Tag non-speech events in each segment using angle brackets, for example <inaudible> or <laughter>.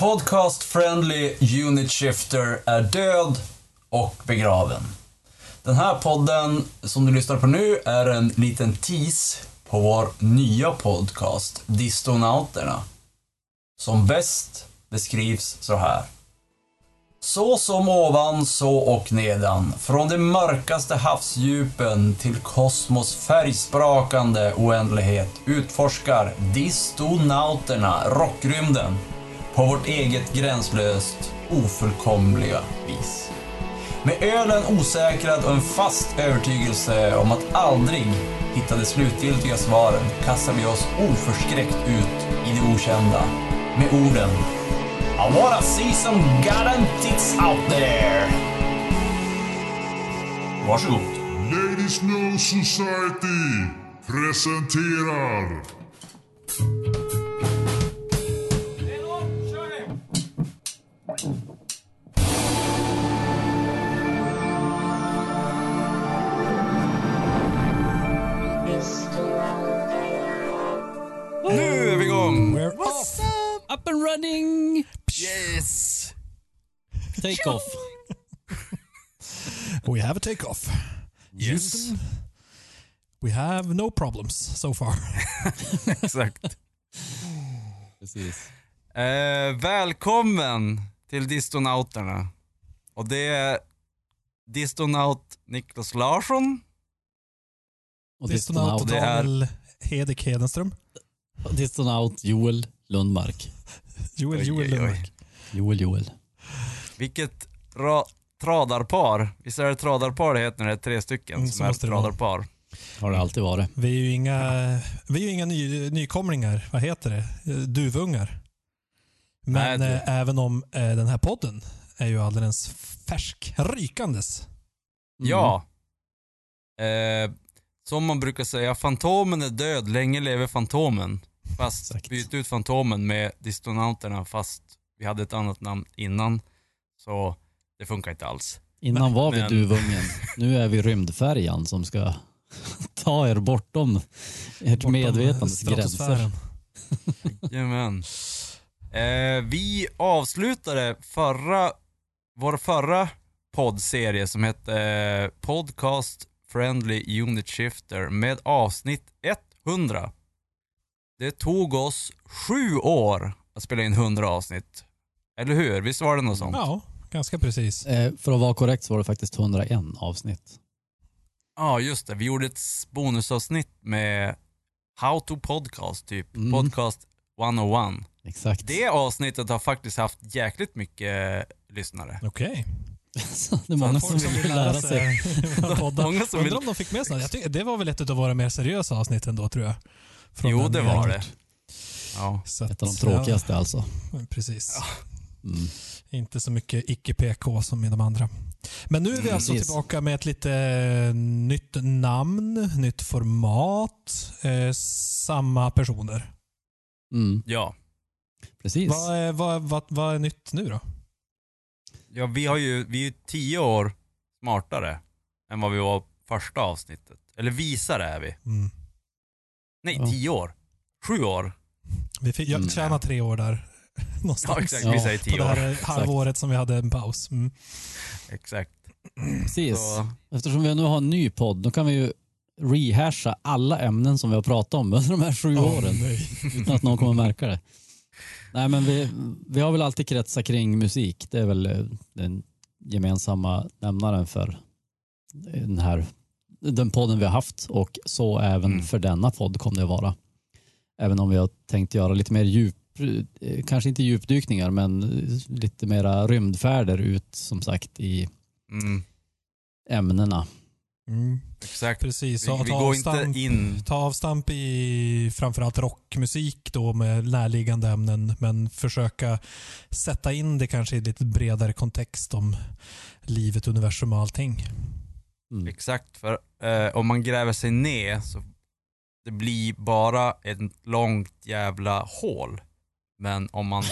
Podcast Friendly Unit Shifter är död och begraven. Den här podden som du lyssnar på nu är en liten tease på vår nya podcast, Distonauterna. Som bäst beskrivs så här. Så som ovan, så och nedan. Från de mörkaste havsdjupen till kosmos färgsprakande oändlighet utforskar distonauterna rockrymden på vårt eget gränslöst ofullkomliga vis. Med ölen osäkrad och en fast övertygelse om att aldrig hitta det slutgiltiga svaren kastar vi oss oförskräckt ut i det okända med orden I wanna see some guarantees out there. Varsågod. Ladies No Society presenterar Take off. <laughs> We have a take-off. Yes. We have no problems so far. <laughs> Exakt. Precis. Eh, välkommen till Distonauterna. Och det är Distonaut Niklas Larsson. Och distonaut, det är- Daniel Hedek Hedenström. distonaut Joel Lundmark. Joel Oj, Joel oj, oj. Lundmark. Joel Joel. Vilket ra- tradarpar. Visst är det tradarpar det heter när det är tre stycken Mm, så som är tradarpar? Har det alltid varit. Vi är ju inga, vi är ju inga ny, nykomlingar. Vad heter det? Duvungar. Nej, Men du- eh, även om eh, den här podden är ju alldeles färsk, rykandes. Mm. Ja. Eh, som man brukar säga, Fantomen är död, länge lever Fantomen. Fast byt ut Fantomen med Distonauterna fast vi hade ett annat namn innan. Så det funkar inte alls. Innan var vi Men- duvungen. Nu är vi rymdfärjan som ska <laughs> ta er bortom ert Bortom medvetandes gränser. Jajamän. Eh, vi avslutade förra, vår förra poddserie som hette eh, Podcast Friendly Unit Shifter med avsnitt 100. Det tog oss sju år att spela in 100 avsnitt. Eller hur? Visst var det något sånt? Ja, ganska precis. Eh, för att vara korrekt så var det faktiskt 101 avsnitt. Ja, just det. Vi gjorde ett bonusavsnitt med How to Podcast, typ. Mm. Podcast 101. Exakt. Det avsnittet har faktiskt haft jäkligt mycket lyssnare. Okej. <laughs> det är många som vill lära sig. podda. <laughs> Många som vill... Undrar om de fick med sig. Jag tycker, Det var väl ett av våra mer seriösa avsnitt ändå, tror jag. Från Jo, det var det. Ja. Så Ett av de att, tråkigaste alltså. Ja, precis. Mm. Inte så mycket icke-PK som i de andra. Men nu är vi Mm, alltså precis. tillbaka med ett lite eh, nytt namn, nytt format, eh, samma personer. Mm. ja. Precis. Vad är, vad, vad, vad är nytt nu då? Ja, vi har ju, vi är ju tio år smartare än vad vi var första avsnittet. Eller visare är vi. Mm. Nej, Ja. tio år. Sju år. Vi fick, jag Mm. tjänar tre år där <laughs> någonstans. Ja, exakt. Vi säger På tio det år. här halvåret som vi hade en paus. Mm. Exakt. Precis. Så, Eftersom vi nu har en ny podd, då kan vi ju rehasha alla ämnen som vi har pratat om under de här sju Åh, åren. nej. utan att någon kommer märka det. Nej, men vi, vi har väl alltid kretsat kring musik. Det är väl eh, den gemensamma nämnaren för den här den podden vi har haft och så även Mm. för denna podd kommer det att vara. Även om vi har tänkt göra lite mer djup, kanske inte djupdykningar, men eh, lite mera rymdfärder ut som sagt i mm, ämnena. Mm. exakt. Precis. Vi, vi ta, går inte avstamp, in... ta avstamp i framförallt rockmusik då med närliggande ämnen men försöka sätta in det kanske i lite bredare kontext om livet, universum och allting. Mm. Exakt, för eh, om man gräver sig ner så det blir bara ett långt jävla hål. Men om man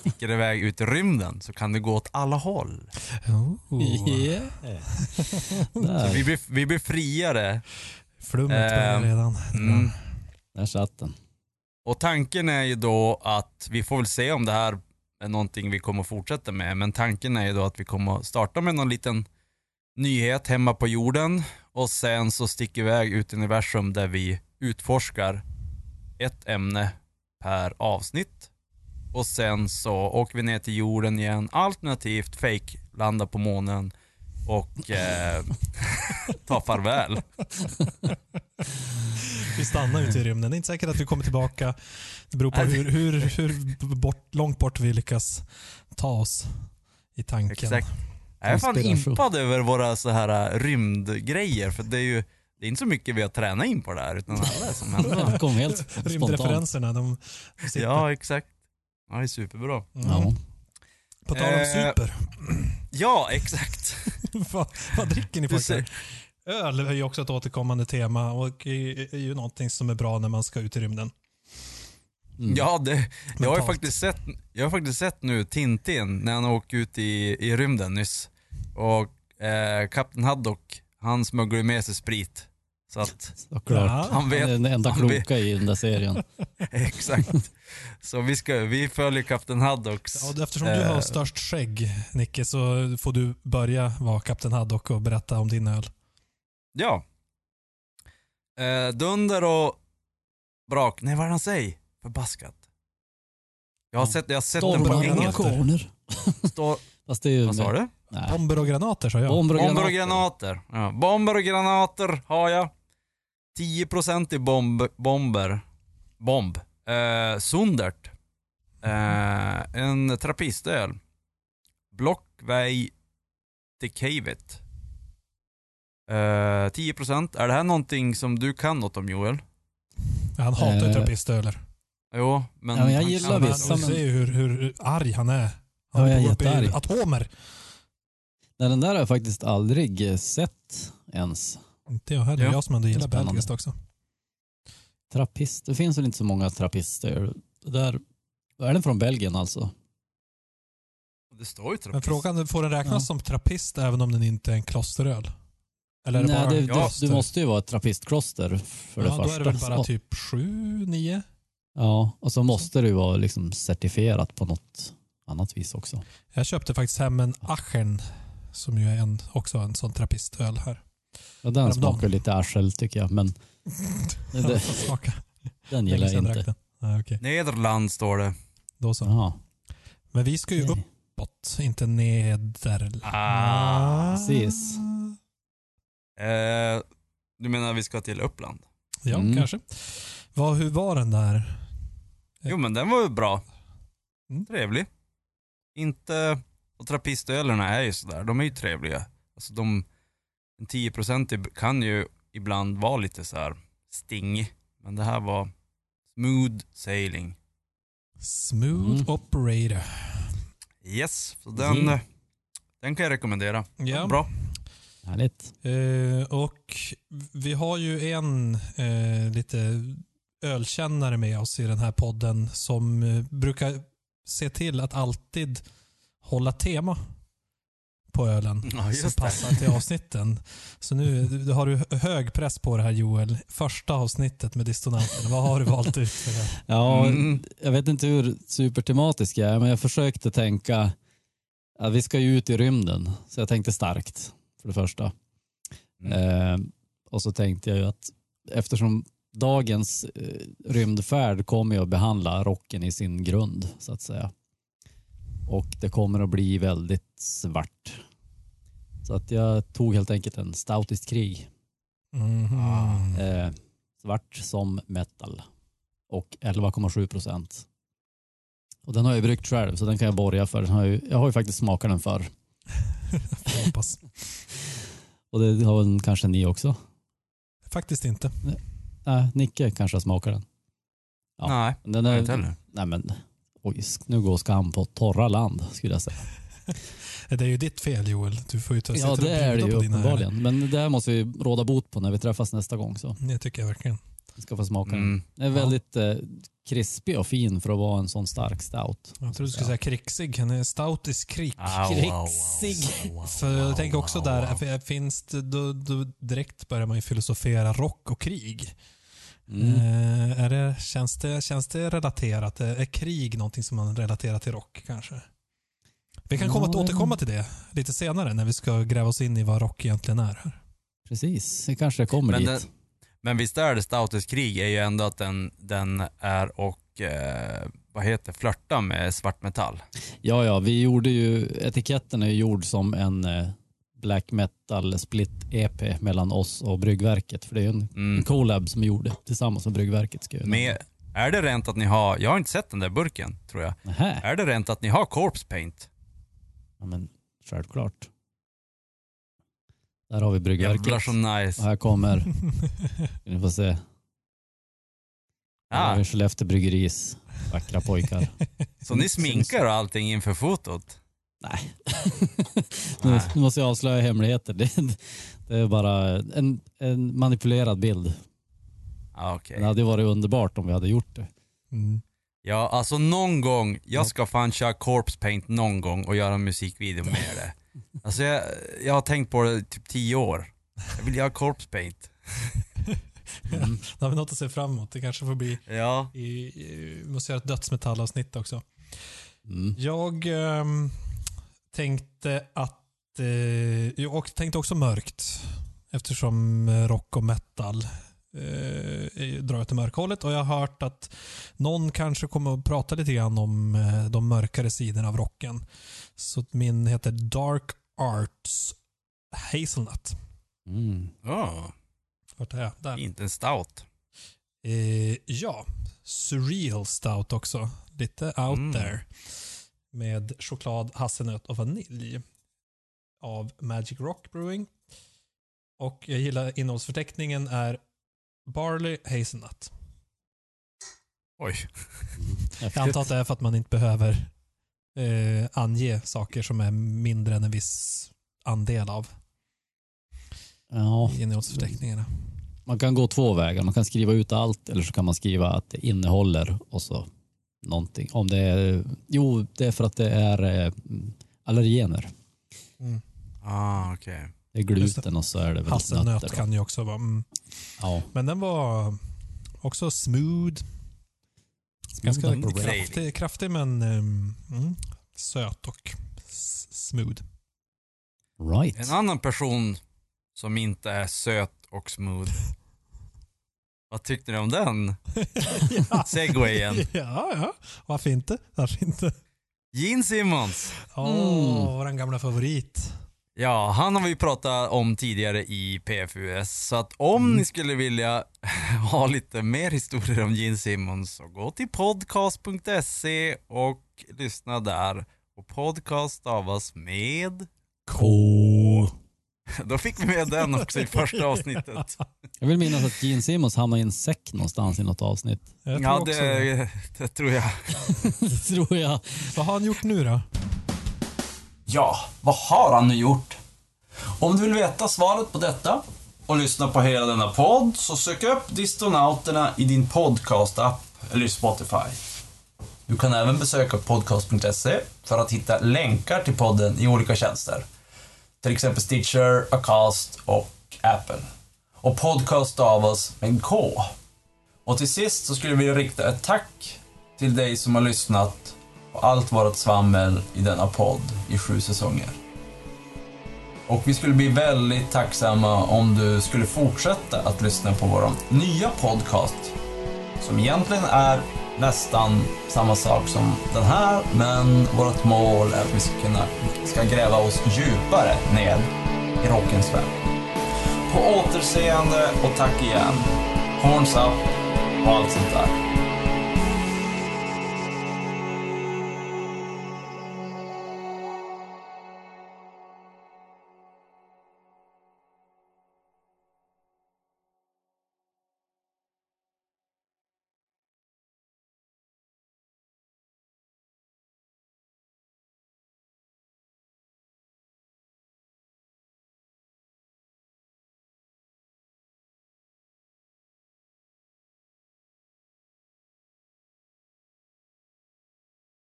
sticker iväg ut i rymden så kan det gå åt alla håll. Oh. Yeah. <laughs> Så vi, blir, vi blir friare. Flummet börjar Ehm, redan. Mm. där satt den. Och tanken är ju då att vi får väl se om det här är någonting vi kommer att fortsätta med. Men tanken är ju då att vi kommer att starta med någon liten nyhet hemma på jorden och sen så sticker vi iväg ut i universum där vi utforskar ett ämne per avsnitt. Och sen så åker vi ner till jorden igen, alternativt fake landar på månen och eh, <laughs> tar farväl. Vi stannar ute i rymden. Det är inte säkert att vi kommer tillbaka. Det beror på hur, hur, hur bort, långt bort vi lyckas ta oss i tanken. Exakt. Jag är fan impad över våra så här äh, rymdgrejer för det är ju det är inte så mycket vi har tränat in på det här utan alla är som <laughs> händer. Rymdreferenserna, de sitter. Ja, exakt. Ja, det är superbra. Mm. Ja. På tal om Eh, super. <clears throat> Ja, exakt. <laughs> vad, vad dricker ni pojkar? Öl är ju också ett återkommande tema och är är ju någonting som är bra när man ska ut i rymden. Mm. Ja, det, jag, har ju faktiskt sett, jag har faktiskt sett nu Tintin när han åker ut i, i rymden nyss. Och eh, Kapten Haddock, han smugglar ju med sig sprit. Så att, Såklart. Ja. han vet, Han är den enda kloka i den där serien. <laughs> exakt. Så vi, ska, vi följer Kapten Haddocks. Ja, eftersom du eh, har störst skägg, Nicke, så får du börja vara Kapten Haddock och berätta om din öl. Ja. Eh, dunder och brak. Nej, vad är han säger? Förbaskat. Jag har sett, jag har sett den på engelska. granater. Står, Fast det är ju... vad sa du? Nej. Bomber och granater sa jag. Bomber och Bomber och granater. granater. Ja. Bomber och granater har jag. 10% i bomb, bomber. Bomb. Eh, Sundert. Eh, en trappistöl. Blockväg till Cavet. Eh, 10%. Är det här någonting som du kan något om Joel? Han hatar ju Eh, trappistöler. Jo, men... Ja, men jag han gillar Han, vissa, du ser ju hur, hur arg han är. Han Ja, jag är jättearg. atomer. Nej, den där har jag faktiskt aldrig sett ens. Inte jag heller. Ja. Jag som ändå gillar belgiskt också. Trappist. Det finns väl inte så många trappister. Det där, är den från Belgien alltså? Det står ju trappist. Men frågan, får den räknas Ja. som trappist även om den inte är en klosteröl? Eller är det Nej, bara det, en det, du måste ju vara ett trappistkloster för det ja, första. Då är det väl bara Så- typ sju, nio? Ja, och så måste det ju vara liksom certifierat på något annat vis också. Jag köpte faktiskt hem en Achen som ju är en, också en sån trappistöl här. Ja, den Häromdagen. smakar lite arsel tycker jag, men <laughs> det, den gillar jag inte. den. Ja, okej. Nederland står det. Då så. Jaha, Men vi ska ju okej. uppåt, inte neder. Ah, precis. Eh, du menar vi ska till Uppland? Ja, Mm. kanske. Vad, hur var den där? Jo men den var ju bra. Mm. Trevlig. Inte... Och trappistölerna är ju sådär, de är ju trevliga. Alltså de... En 10% kan ju ibland vara lite så här sting. Men det här var smooth sailing. Smooth Mm. operator. Yes, så den, Mm. den kan jag rekommendera. Ja. Bra. Härligt. Eh, och vi har ju en eh, lite ölkännare med oss i den här podden som eh, brukar se till att alltid hålla tema på ölen Ja, som passar till avsnitten. Så nu du- har du hög press på det här Joel. Första avsnittet med dissonansen. Vad har du valt ut för det? Ja, Mm. jag vet inte hur supertematisk jag är, men jag försökte tänka att vi ska ju ut i rymden, så jag tänkte starkt för det första. Mm. Eh, och så tänkte jag ju att eftersom dagens eh, rymdfärd kommer ju att behandla rocken i sin grund, så att säga. Och det kommer att bli väldigt svart. Så att jag tog helt enkelt en stoutiskt krig. Mhm. Eh, svart som metal. Och 11,7 procent. Och den har jag bryggt själv så den kan jag borga för. Den har ju, jag har ju faktiskt smakat den förr. <laughs> Jag hoppas. <laughs> Och det har väl kanske ni också? Faktiskt inte. Nej, Nicke kanske har smakat den. ja. Nej, Den är, inte heller. nej men, oj, nu går skam på torra land skulle jag säga. <laughs> Det är ju ditt fel Joel. Du får ju ta Ja, det är det ju uppenbarligen. Men det här måste vi råda bot på när vi träffas nästa gång. Så Det tycker jag verkligen. vi ska få smaka den. Mm. Den är väldigt eh, krispig och fin för att vara en sån stark stout. Jag trodde du skulle säga krigsig. Han är krig. Au, au, Krixig. au, au, För jag tänker också där, finns det, då, då direkt börjar man ju filosofera rock och krig. Mm. Eh, är det, känns, det, känns det relaterat? Är krig någonting som man relaterar till rock kanske? Vi kan komma att Ja, återkomma till det lite senare när vi ska gräva oss in i vad rock egentligen är. Precis, det kanske kommer Men, dit. den, men visst är det Stoutest krig är ju ändå att den, den är och, eh, vad heter flörta med svartmetall. Ja, ja, vi gjorde ju, etiketten är ju gjord som en eh, black metal split EP mellan oss och Bryggverket. För det är ju en, Mm. en collab som vi gjorde tillsammans med Bryggverket. Ska. Med, är det rent att ni har, jag har inte sett den där burken tror jag. Nähä. Är det rent att ni har corpse paint? Ja, men självklart. Där har vi Bryggverket. Jävlar så Och nice. här kommer, <laughs> ni får se, här har Ah, vi Skellefteå Bryggeris vackra pojkar. så ni sminkar och allting inför fotot? Nej. <laughs> nu, nu måste jag avslöja hemligheter. Det, det är bara en, en manipulerad bild. Ah, okej. Det hade ju varit underbart om vi hade gjort det. Mm. Ja, alltså någon gång, jag ska fan köra corpse paint någon gång och göra en musikvideo med <laughs> det. Alltså jag, jag har tänkt på det i typ tio år. Jag vill göra corpse paint. <laughs> Mm. Då har vi något att se fram emot. Det kanske får bli, Ja. i, i, vi måste göra ett dödsmetallavsnitt också. Mm. Jag ehm, tänkte att, eh, jag tänkte också mörkt eftersom eh, rock och metal eh, drar åt det mörka hållet och jag har hört att någon kanske kommer att prata lite grann om eh, de mörkare sidorna av rocken. Så min heter Dark Arts Hazelnut. Mm. Oh, Vart är jag? Där. inte en stout. Eh, ja, Surreal Stout också. Lite out Mm. there. Med choklad, hasselnöt och vanilj. Av Magic Rock Brewing. Och jag gillar innehållsförteckningen är Barley Hazelnut. Oj. Jag antar att det är för att man inte behöver eh, ange saker som är mindre än en viss andel av Ja, i innehållsförteckningarna. man kan gå två vägar. Man kan skriva ut allt eller så kan man skriva att det innehåller och så någonting. Om det är, jo, det är för att det är eh, allergener. Mm. Ah, okej. Det är gluten och så är det väl Hasselnöt nötter. då. kan ju också vara. Mm. Ja. Men den var också smooth. Ganska kraftig, kraftig men ehm, mm, söt och smooth. Right. En annan person som inte är söt och smooth. <laughs> Vad tyckte ni om den? <laughs> ja. Segwayen. <laughs> ja, ja. Varför inte? Varför inte? Gene Simmons. Åh, Mm. vår gamla favorit. Ja, han har vi pratat om tidigare i PFUS. Så att om ni skulle vilja <laughs> ha lite mer historier om Gene Simmons så gå till podcast.se och lyssna där. Och podcast stavas med... K. <laughs> Då fick vi med den också i första <laughs> avsnittet. Jag vill minnas att Gene Simmons hamnade i en säck någonstans i något avsnitt. Ja, det. det, det tror jag. Det tror jag. Vad har han gjort nu då? Ja, vad har han nu gjort? Om du vill veta svaret på detta och lyssna på hela denna podd så sök upp Distonauterna i din podcast-app eller Spotify. Du kan även besöka podcast.se för att hitta länkar till podden i olika tjänster. Till exempel Stitcher, Acast och Apple. Och podcast stavas med en K. Och till sist så skulle jag vilja rikta ett tack till dig som har lyssnat och allt vårt svammel i denna podd i sju säsonger. Och vi skulle bli väldigt tacksamma om du skulle fortsätta att lyssna på vår nya podcast. Som egentligen är nästan samma sak som den här, men vårt mål är att vi ska, kunna, ska gräva oss djupare ned i rockens värld. På återseende och tack igen. Horns up och allt sånt där.